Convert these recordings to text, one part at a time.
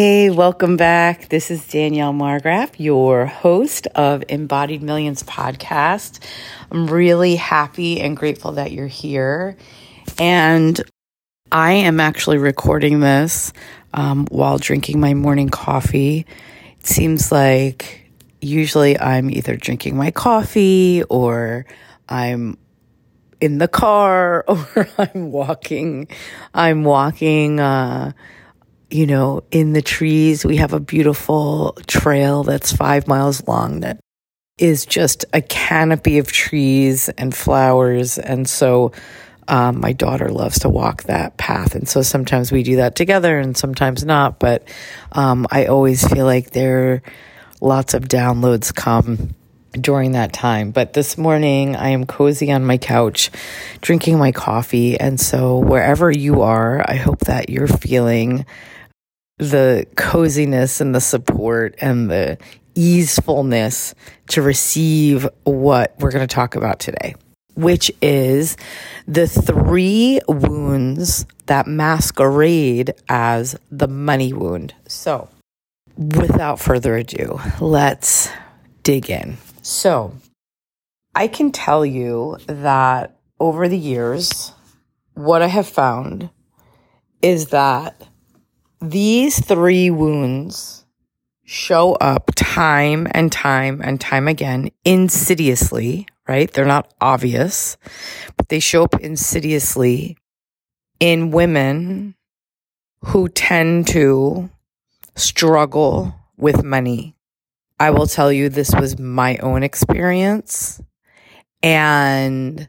Hey, welcome back. This is Danielle Margraf, your host of Embodied Millions podcast. I'm really happy and grateful that you're here. And I am actually recording this um, while drinking my morning coffee. It seems like usually I'm either drinking my coffee or I'm in the car or I'm walking. I'm walking. Uh, you know, in the trees. We have a beautiful trail that's five miles long that is just a canopy of trees and flowers. And so um, my daughter loves to walk that path. And so sometimes we do that together and sometimes not. But um, I always feel like there lots of downloads come during that time. But this morning, I am cozy on my couch, drinking my coffee. And so, wherever you are, I hope that you're feeling the coziness and the support and the easefulness to receive what we're going to talk about today, which is the three wounds that masquerade as the money wound. So, without further ado, let's dig in. So, I can tell you that over the years, what I have found is that these three wounds show up time and time and time again insidiously, right? They're not obvious, but they show up insidiously in women who tend to struggle with money. I will tell you this was my own experience and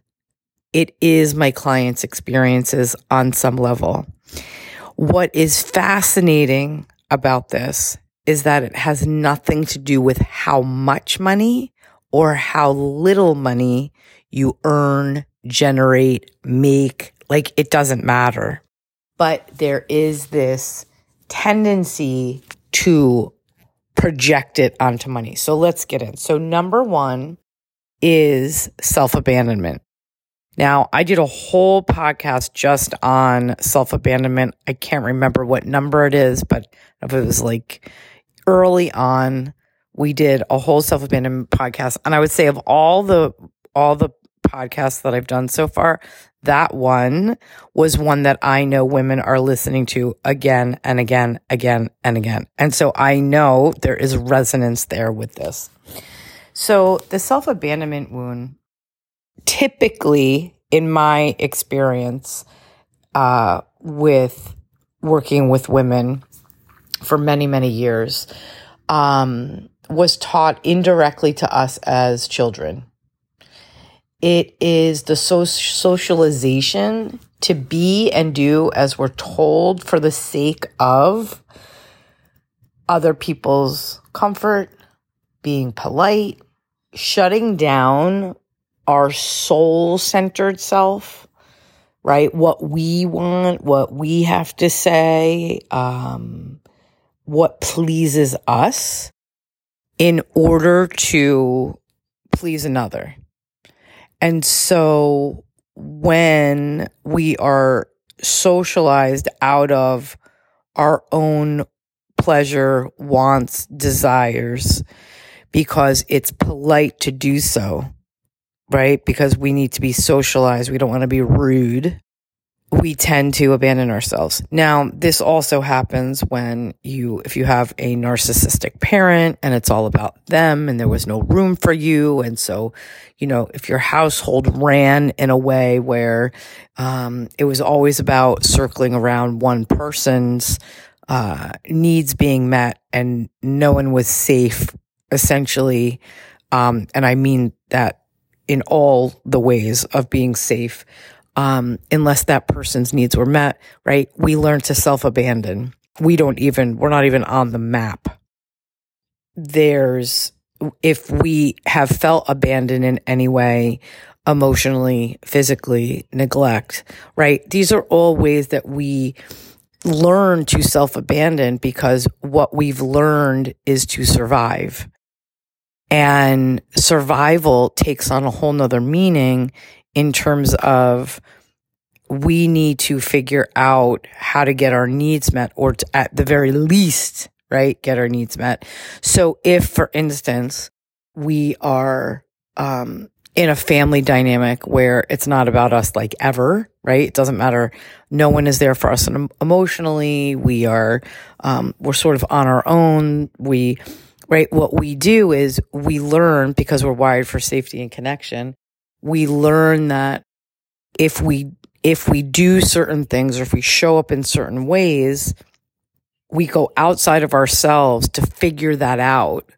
it is my clients' experiences on some level. What is fascinating about this is that it has nothing to do with how much money or how little money you earn, generate, make. Like it doesn't matter. But there is this tendency to project it onto money. So let's get in. So, number one is self abandonment. Now, I did a whole podcast just on self abandonment. I can't remember what number it is, but if it was like early on, we did a whole self abandonment podcast. And I would say of all the, all the podcasts that I've done so far, that one was one that I know women are listening to again and again, again and again. And so I know there is resonance there with this. So the self abandonment wound typically, in my experience, uh, with working with women for many, many years, um, was taught indirectly to us as children. It is the so- socialization to be and do as we're told for the sake of other people's comfort, being polite, shutting down our soul centered self, right? What we want, what we have to say, um, what pleases us in order to please another. And so when we are socialized out of our own pleasure, wants, desires, because it's polite to do so, right? Because we need to be socialized. We don't want to be rude. We tend to abandon ourselves. Now, this also happens when you, if you have a narcissistic parent and it's all about them and there was no room for you. And so, you know, if your household ran in a way where, um, it was always about circling around one person's, uh, needs being met and no one was safe, essentially. Um, and I mean that in all the ways of being safe, um, unless that person's needs were met, right? We learn to self abandon. We don't even, we're not even on the map. There's, if we have felt abandoned in any way, emotionally, physically, neglect, right? These are all ways that we learn to self abandon because what we've learned is to survive. And survival takes on a whole nother meaning in terms of we need to figure out how to get our needs met or to, at the very least, right, get our needs met. So if, for instance, we are, um, in a family dynamic where it's not about us like ever, right? It doesn't matter. No one is there for us emotionally. We are, um, we're sort of on our own. We, right? What we do is we learn because we're wired for safety and connection. We learn that if we if we do certain things or if we show up in certain ways, we go outside of ourselves to figure that out,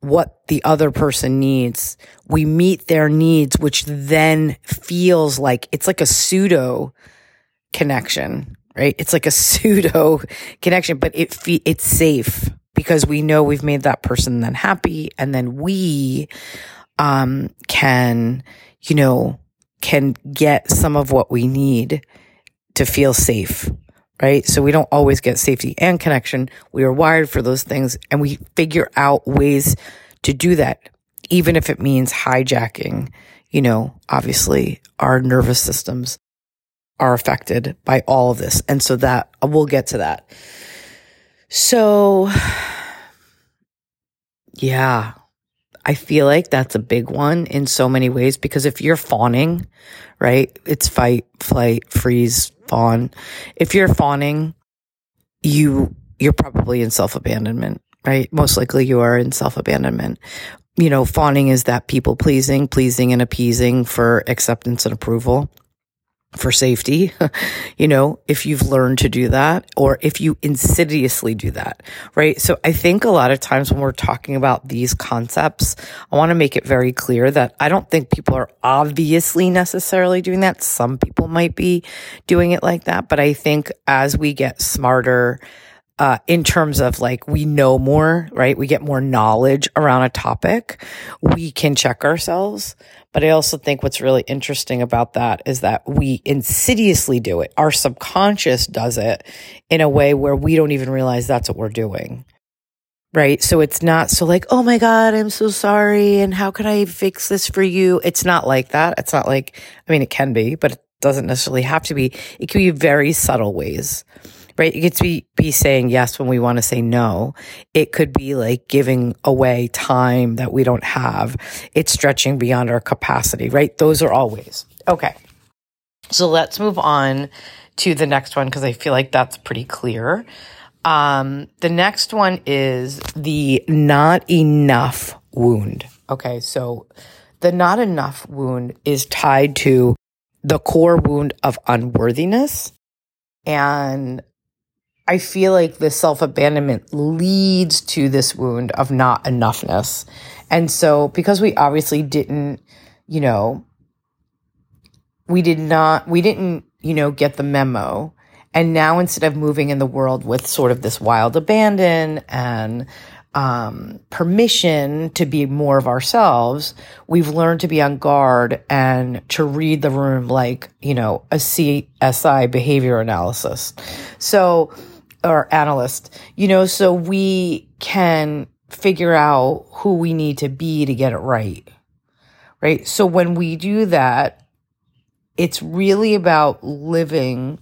what the other person needs. We meet their needs, which then feels like it's like a pseudo connection, right? It's like a pseudo connection, but it fe- it's safe because we know we've made that person then happy and then we um can, you know, can get some of what we need to feel safe, right? So we don't always get safety and connection. We are wired for those things and we figure out ways to do that, even if it means hijacking, you know, obviously our nervous systems are affected by all of this. And so that we'll get to that. So, yeah, I feel like that's a big one in so many ways because if you're fawning, right, it's fight, flight, freeze, fawn. If you're fawning, you you're probably in self abandonment, right? Most likely you are in self abandonment. You know, fawning is that people pleasing, pleasing and appeasing for acceptance and approval for safety, you know, if you've learned to do that or if you insidiously do that, right? So I think a lot of times when we're talking about these concepts, I want to make it very clear that I don't think people are obviously necessarily doing that. Some people might be doing it like that, but I think as we get smarter, uh, in terms of like we know more, right? We get more knowledge around a topic. We can check ourselves. But I also think what's really interesting about that is that we insidiously do it. Our subconscious does it in a way where we don't even realize that's what we're doing. Right. So it's not so like, oh my God, I'm so sorry. And how can I fix this for you? It's not like that. It's not like, I mean, it can be, but it doesn't necessarily have to be. It can be very subtle ways right? It gets to be, be saying yes when we want to say no. It could be like giving away time that we don't have. It's stretching beyond our capacity, right? Those are all ways. Okay. So let's move on to the next one because I feel like that's pretty clear. Um, the next one is the not enough wound. Okay. So the not enough wound is tied to the core wound of unworthiness and I feel like this self abandonment leads to this wound of not enoughness. And so, because we obviously didn't, you know, we did not, we didn't, you know, get the memo. And now instead of moving in the world with sort of this wild abandon and um, permission to be more of ourselves, we've learned to be on guard and to read the room like, you know, a CSI behavior analysis. So, or analyst, you know, so we can figure out who we need to be to get it right. Right. So when we do that, it's really about living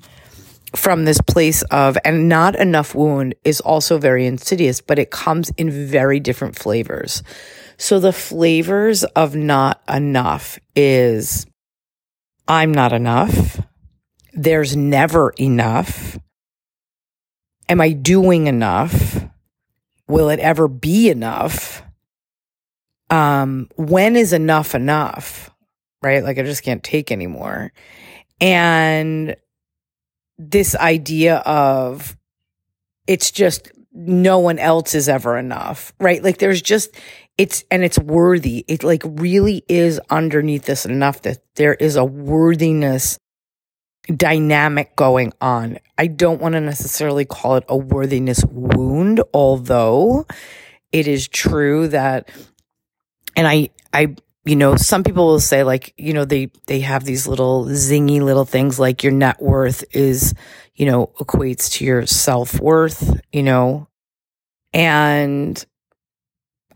from this place of, and not enough wound is also very insidious, but it comes in very different flavors. So the flavors of not enough is I'm not enough. There's never enough. Am I doing enough? Will it ever be enough? Um, when is enough enough? Right? Like I just can't take anymore. And this idea of it's just no one else is ever enough, right? Like there's just, it's, and it's worthy. It like really is underneath this enough that there is a worthiness dynamic going on. I don't want to necessarily call it a worthiness wound, although it is true that, and I, I, you know, some people will say like, you know, they, they have these little zingy little things like your net worth is, you know, equates to your self worth, you know, and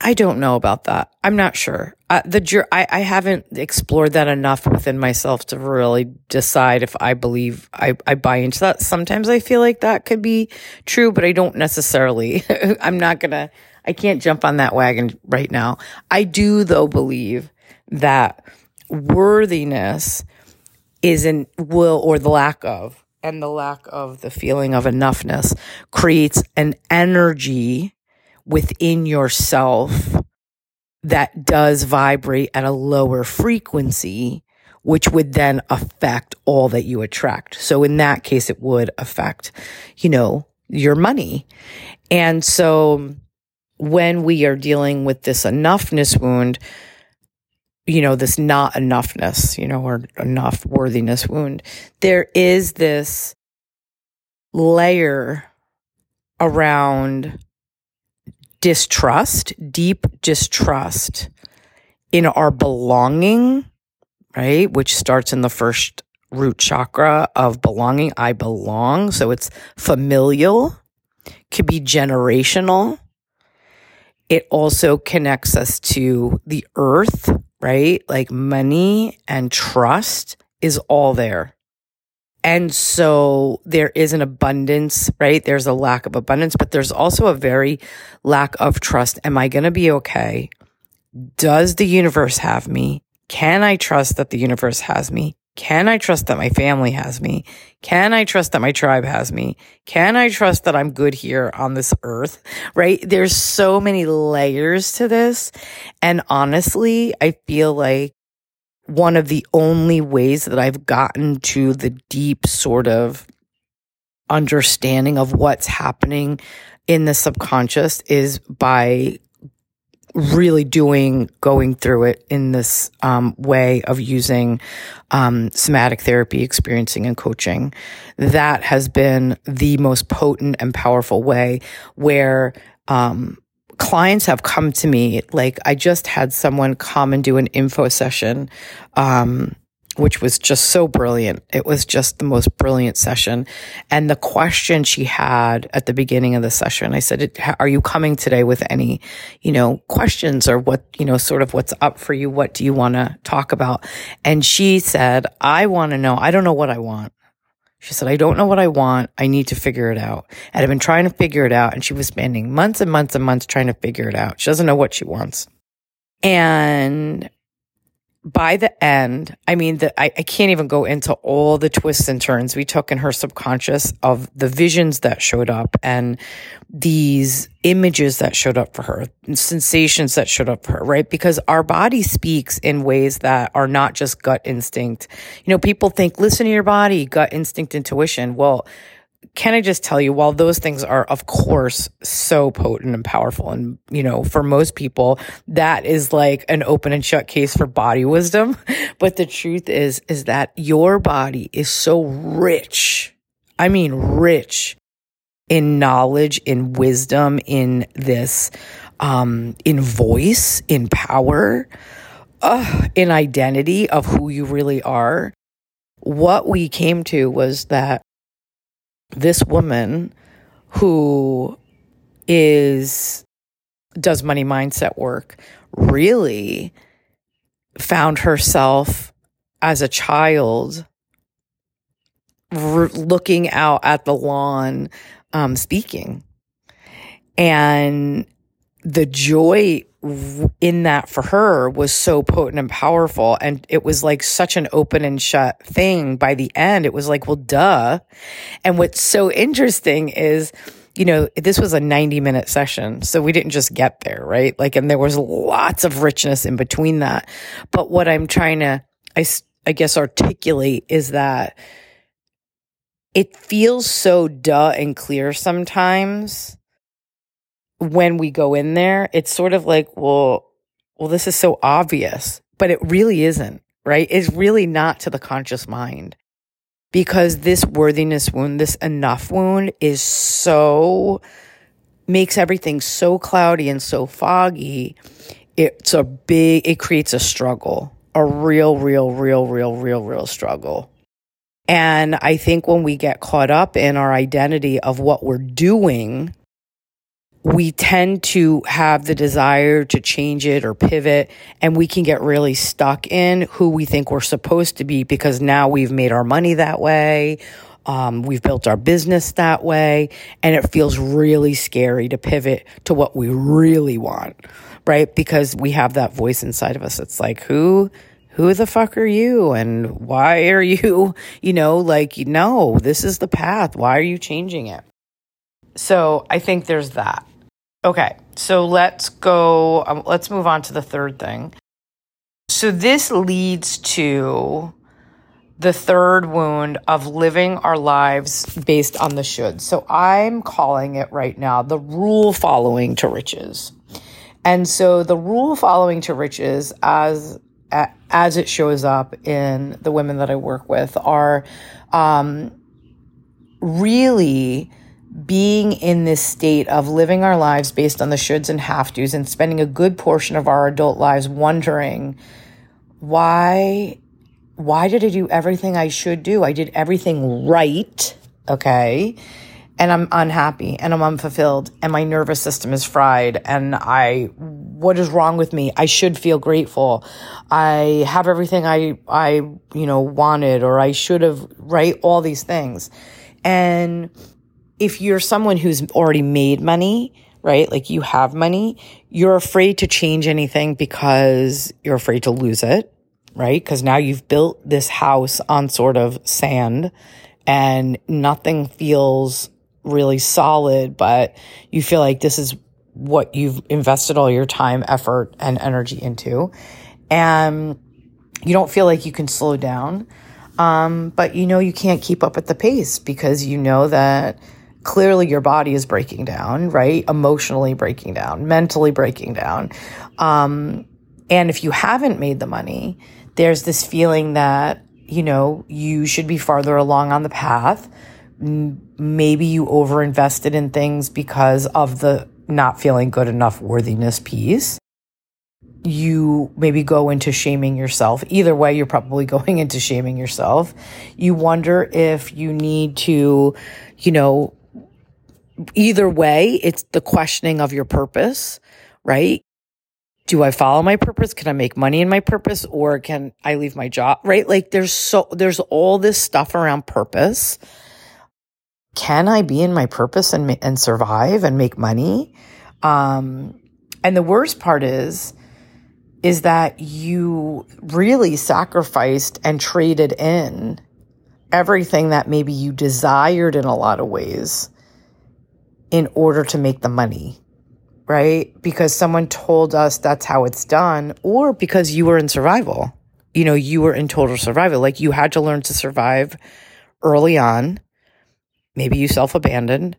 I don't know about that. I'm not sure. Uh, the I, I haven't explored that enough within myself to really decide if I believe I, I buy into that. Sometimes I feel like that could be true, but I don't necessarily. I'm not gonna. I can't jump on that wagon right now. I do though believe that worthiness is in will or the lack of and the lack of the feeling of enoughness creates an energy within yourself that does vibrate at a lower frequency, which would then affect all that you attract. So in that case, it would affect, you know, your money. And so when we are dealing with this enoughness wound, you know, this not enoughness, you know, or enough worthiness wound, there is this layer around distrust, deep distrust in our belonging, right? Which starts in the first root chakra of belonging. I belong. So it's familial, could be generational. It also connects us to the earth, right? Like money and trust is all there. And so there is an abundance, right? There's a lack of abundance, but there's also a very lack of trust. Am I going to be okay? Does the universe have me? Can I trust that the universe has me? Can I trust that my family has me? Can I trust that my tribe has me? Can I trust that I'm good here on this earth? Right? There's so many layers to this. And honestly, I feel like one of the only ways that I've gotten to the deep sort of understanding of what's happening in the subconscious is by really doing going through it in this um, way of using um, somatic therapy experiencing and coaching. That has been the most potent and powerful way where um, clients have come to me like i just had someone come and do an info session um, which was just so brilliant. It was just the most brilliant session. And the question she had at the beginning of the session i said are you coming today with any you know questions or what you know sort of what's up for you? What do you want to talk about? And she said i want to know. I don't know what i want she said, I don't know what I want. I need to figure it out. And I've been trying to figure it out. And she was spending months and months and months trying to figure it out. She doesn't know what she wants. And by the end, I mean, the, I, I can't even go into all the twists and turns we took in her subconscious of the visions that showed up and these images that showed up for her, sensations that showed up for her, right? Because our body speaks in ways that are not just gut instinct. You know, people think, listen to your body, gut instinct, intuition. Well, can I just tell you, while those things are, of course, so potent and powerful, and, you know, for most people, that is like an open and shut case for body wisdom. But the truth is, is that your body is so rich. I mean, rich in knowledge, in wisdom, in this, um, in voice, in power, uh, in identity of who you really are. What we came to was that this woman who is does money mindset work really found herself as a child r- looking out at the lawn um, speaking. And the joy in that for her was so potent and powerful. And it was like such an open and shut thing by the end. It was like, well, duh. And what's so interesting is, you know, this was a 90 minute session. So we didn't just get there, right? Like, and there was lots of richness in between that. But what I'm trying to, I, I guess, articulate is that it feels so duh and clear sometimes when we go in there, it's sort of like, well, well, this is so obvious, but it really isn't, right? It's really not to the conscious mind because this worthiness wound, this enough wound is so, makes everything so cloudy and so foggy. It's a big, it creates a struggle, a real, real, real, real, real, real struggle. And I think when we get caught up in our identity of what we're doing, we tend to have the desire to change it or pivot, and we can get really stuck in who we think we're supposed to be because now we've made our money that way. Um, we've built our business that way, and it feels really scary to pivot to what we really want, right? Because we have that voice inside of us. It's like, who, who the fuck are you? And why are you, you know, like, no, this is the path. Why are you changing it? So I think there's that. Okay, so let's go, um, let's move on to the third thing. So this leads to the third wound of living our lives based on the should. So I'm calling it right now the rule following to riches. And so the rule following to riches as as it shows up in the women that I work with are um, really being in this state of living our lives based on the shoulds and have tos and spending a good portion of our adult lives wondering why why did I do everything I should do? I did everything right, okay? And I'm unhappy and I'm unfulfilled and my nervous system is fried and I what is wrong with me? I should feel grateful. I have everything I I you know wanted or I should have right all these things. And if you're someone who's already made money, right? Like you have money, you're afraid to change anything because you're afraid to lose it, right? Because now you've built this house on sort of sand and nothing feels really solid, but you feel like this is what you've invested all your time, effort, and energy into. And you don't feel like you can slow down. Um, but you know you can't keep up at the pace because you know that clearly your body is breaking down, right? Emotionally breaking down, mentally breaking down. Um, and if you haven't made the money, there's this feeling that, you know, you should be farther along on the path. Maybe you overinvested in things because of the not feeling good enough worthiness piece. You maybe go into shaming yourself. Either way, you're probably going into shaming yourself. You wonder if you need to, you know, either way, it's the questioning of your purpose, right? Do I follow my purpose? Can I make money in my purpose or can I leave my job? Right? Like there's so, there's all this stuff around purpose. Can I be in my purpose and, and survive and make money? Um, and the worst part is, is that you really sacrificed and traded in everything that maybe you desired in a lot of ways in order to make the money, right? Because someone told us that's how it's done, or because you were in survival. You know, you were in total survival. Like you had to learn to survive early on. Maybe you self abandoned.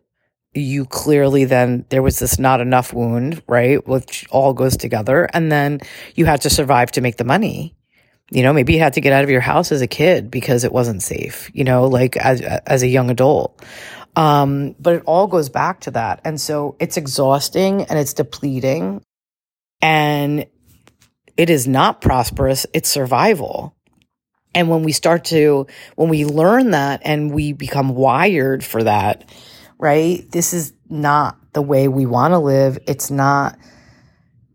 You clearly then there was this not enough wound, right? Which all goes together. And then you had to survive to make the money. You know, maybe you had to get out of your house as a kid because it wasn't safe, you know, like as, as a young adult. Um, but it all goes back to that. And so it's exhausting and it's depleting and it is not prosperous. It's survival. And when we start to, when we learn that and we become wired for that, right? This is not the way we want to live. It's not,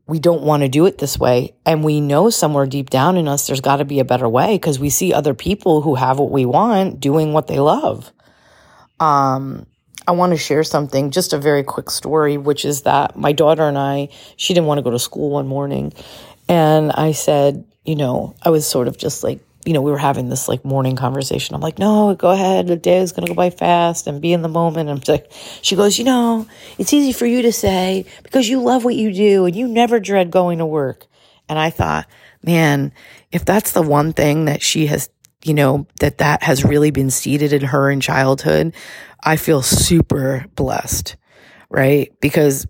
we don't want to do it this way. And we know somewhere deep down in us, there's got to be a better way because we see other people who have what we want doing what they love. Um, I want to share something, just a very quick story, which is that my daughter and I, she didn't want to go to school one morning. And I said, you know, I was sort of just like, you know, we were having this like morning conversation. I'm like, no, go ahead. The day is going to go by fast and be in the moment. And I'm like, she goes, you know, it's easy for you to say because you love what you do and you never dread going to work. And I thought, man, if that's the one thing that she has you know, that that has really been seeded in her in childhood, I feel super blessed, right? Because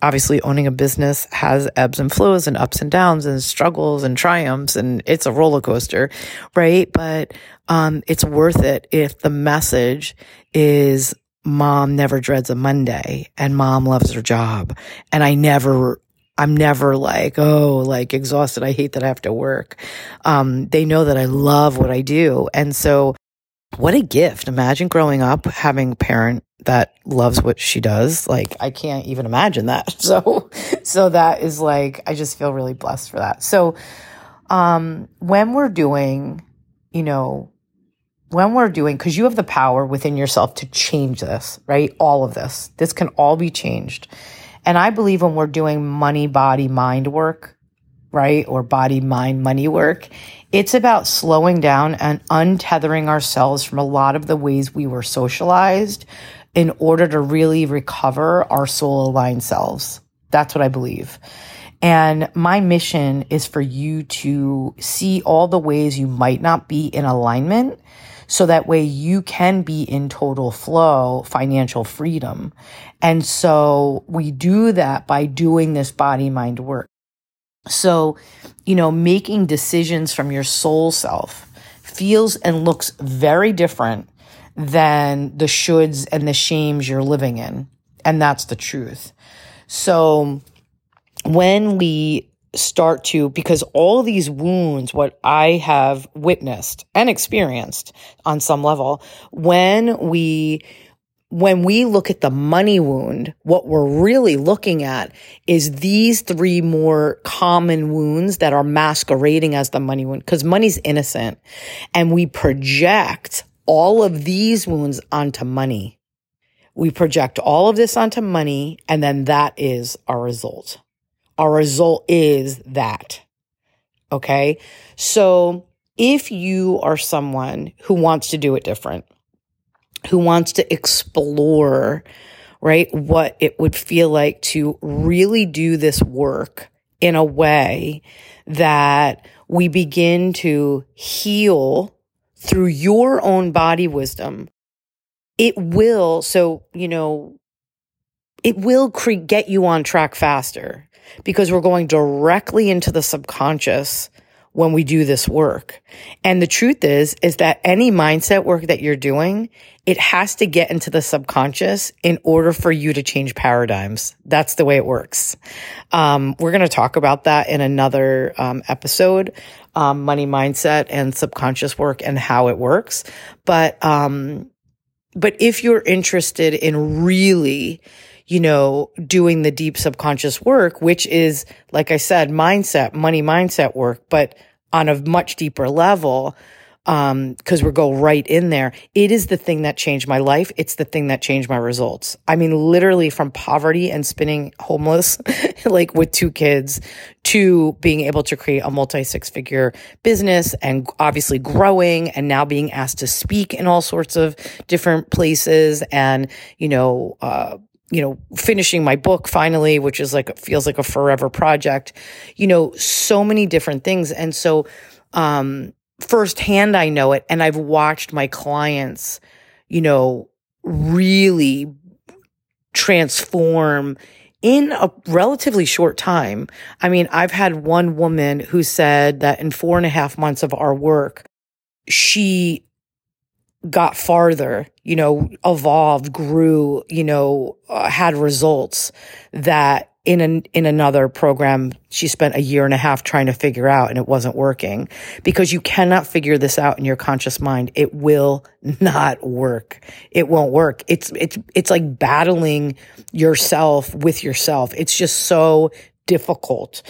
obviously owning a business has ebbs and flows and ups and downs and struggles and triumphs and it's a roller coaster, right? But um, it's worth it if the message is mom never dreads a Monday and mom loves her job. And I never I'm never like, oh, like exhausted. I hate that I have to work. Um, they know that I love what I do. And so what a gift. Imagine growing up having a parent that loves what she does. Like I can't even imagine that. So so that is like I just feel really blessed for that. So um when we're doing, you know, when we're doing cuz you have the power within yourself to change this, right? All of this. This can all be changed. And I believe when we're doing money, body, mind work, right? Or body, mind, money work, it's about slowing down and untethering ourselves from a lot of the ways we were socialized in order to really recover our soul aligned selves. That's what I believe. And my mission is for you to see all the ways you might not be in alignment so that way you can be in total flow, financial freedom. And so we do that by doing this body mind work. So, you know, making decisions from your soul self feels and looks very different than the shoulds and the shames you're living in. And that's the truth. So when we start to, because all these wounds, what I have witnessed and experienced on some level, when we when we look at the money wound, what we're really looking at is these three more common wounds that are masquerading as the money wound because money's innocent and we project all of these wounds onto money. We project all of this onto money, and then that is our result. Our result is that. Okay. So if you are someone who wants to do it different, who wants to explore, right, what it would feel like to really do this work in a way that we begin to heal through your own body wisdom, it will, so, you know, it will cre- get you on track faster because we're going directly into the subconscious when we do this work. And the truth is, is that any mindset work that you're doing, it has to get into the subconscious in order for you to change paradigms. That's the way it works. Um, we're going to talk about that in another um, episode um, money mindset and subconscious work and how it works. But, um, but if you're interested in really, you know, doing the deep subconscious work, which is, like I said, mindset, money mindset work, but on a much deeper level, um, cause we go right in there. It is the thing that changed my life. It's the thing that changed my results. I mean, literally from poverty and spinning homeless, like with two kids to being able to create a multi six figure business and obviously growing and now being asked to speak in all sorts of different places and, you know, uh, you know, finishing my book finally, which is like, feels like a forever project, you know, so many different things. And so, um, firsthand I know it and I've watched my clients, you know, really transform in a relatively short time. I mean, I've had one woman who said that in four and a half months of our work, she got farther, you know, evolved, grew, you know, uh, had results that in an, in another program she spent a year and a half trying to figure out and it wasn't working. Because you cannot figure this out in your conscious mind. It will not work. It won't work. It's it's it's like battling yourself with yourself. It's just so difficult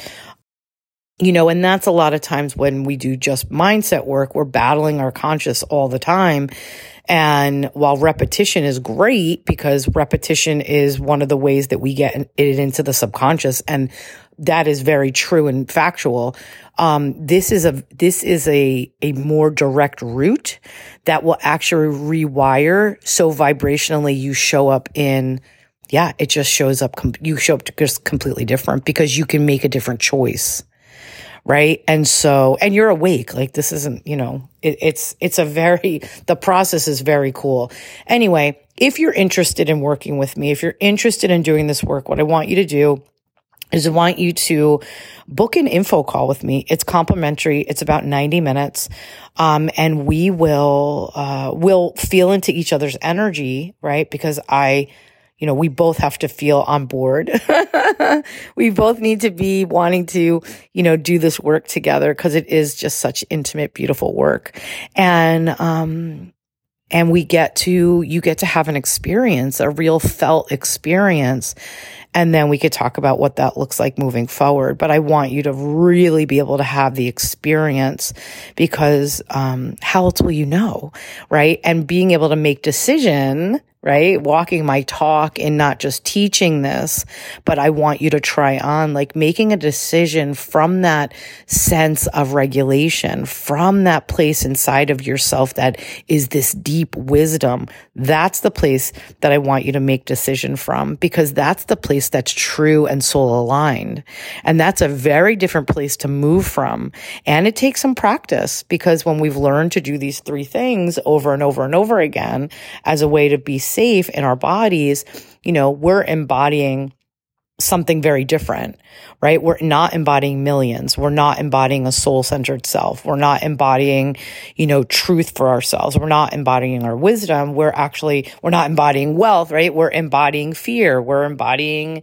you know and that's a lot of times when we do just mindset work we're battling our conscious all the time and while repetition is great because repetition is one of the ways that we get it into the subconscious and that is very true and factual. Um, this is a, this is a, a more direct route that will actually rewire. So vibrationally you show up in, yeah, it just shows up, you show up just completely different because you can make a different choice right and so and you're awake like this isn't you know it, it's it's a very the process is very cool anyway if you're interested in working with me if you're interested in doing this work what i want you to do is I want you to book an info call with me. It's complimentary. It's about 90 minutes. Um, and we will, uh, will feel into each other's energy, right? Because I, you know, we both have to feel on board. we both need to be wanting to, you know, do this work together because it is just such intimate, beautiful work. And, um, and we get to, you get to have an experience, a real felt experience. And then we could talk about what that looks like moving forward. But I want you to really be able to have the experience because um, how else will you know, right? And being able to make decision right? Walking my talk and not just teaching this, but I want you to try on like making a decision from that sense of regulation, from that place inside of yourself that is this deep wisdom. That's the place that I want you to make decision from because that's the place that's true and soul aligned. And that's a very different place to move from. And it takes some practice because when we've learned to do these three things over and over and over again as a way to be safe in our bodies, you know, we're embodying something very different, right? We're not embodying millions. We're not embodying a soul centered self. We're not embodying, you know, truth for ourselves. We're not embodying our wisdom. We're actually, we're not embodying wealth, right? We're embodying fear. We're embodying,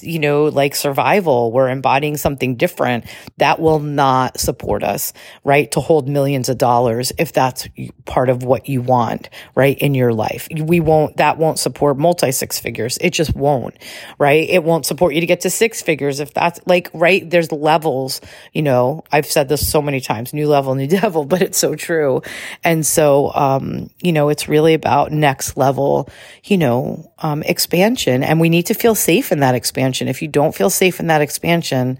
you know, like survival. We're embodying something different that will not support us, right? To hold millions of dollars if that's part of what you want, right? In your life. We won't, that won't support multi six figures. It just won't, right? It won't support you to get to six figures if that's like right? There's levels you know? I've said this so many times new level new devil but it's so true. And so um you know it's really about next level you know um expansion. And we need to feel safe in that expansion. If you don't feel safe in that expansion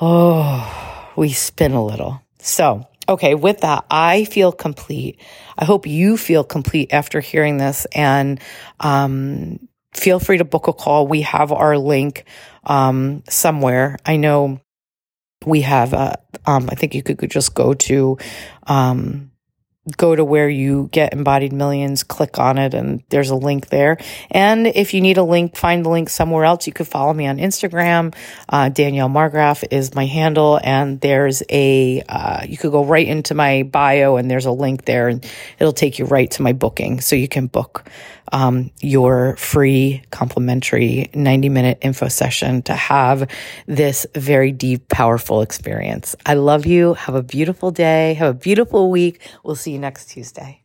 oh we spin a little. So Okay, with that, I feel complete. I hope you feel complete after hearing this. And um, feel free to book a call. We have our link um, somewhere. I know we have, a, um, I think you could, could just go to, um, go to where you get embodied millions, click on it, and there's a link there. And if you need a link, find the link somewhere else. You could follow me on Instagram. Uh, Danielle Margraf is my handle, and there's a uh, you could go right into my bio, and there's a link there, and it'll take you right to my booking, so you can book um, your free complimentary 90 minute info session to have this very deep, powerful experience. I love you. Have a beautiful day. Have a beautiful week. We'll see you next Tuesday.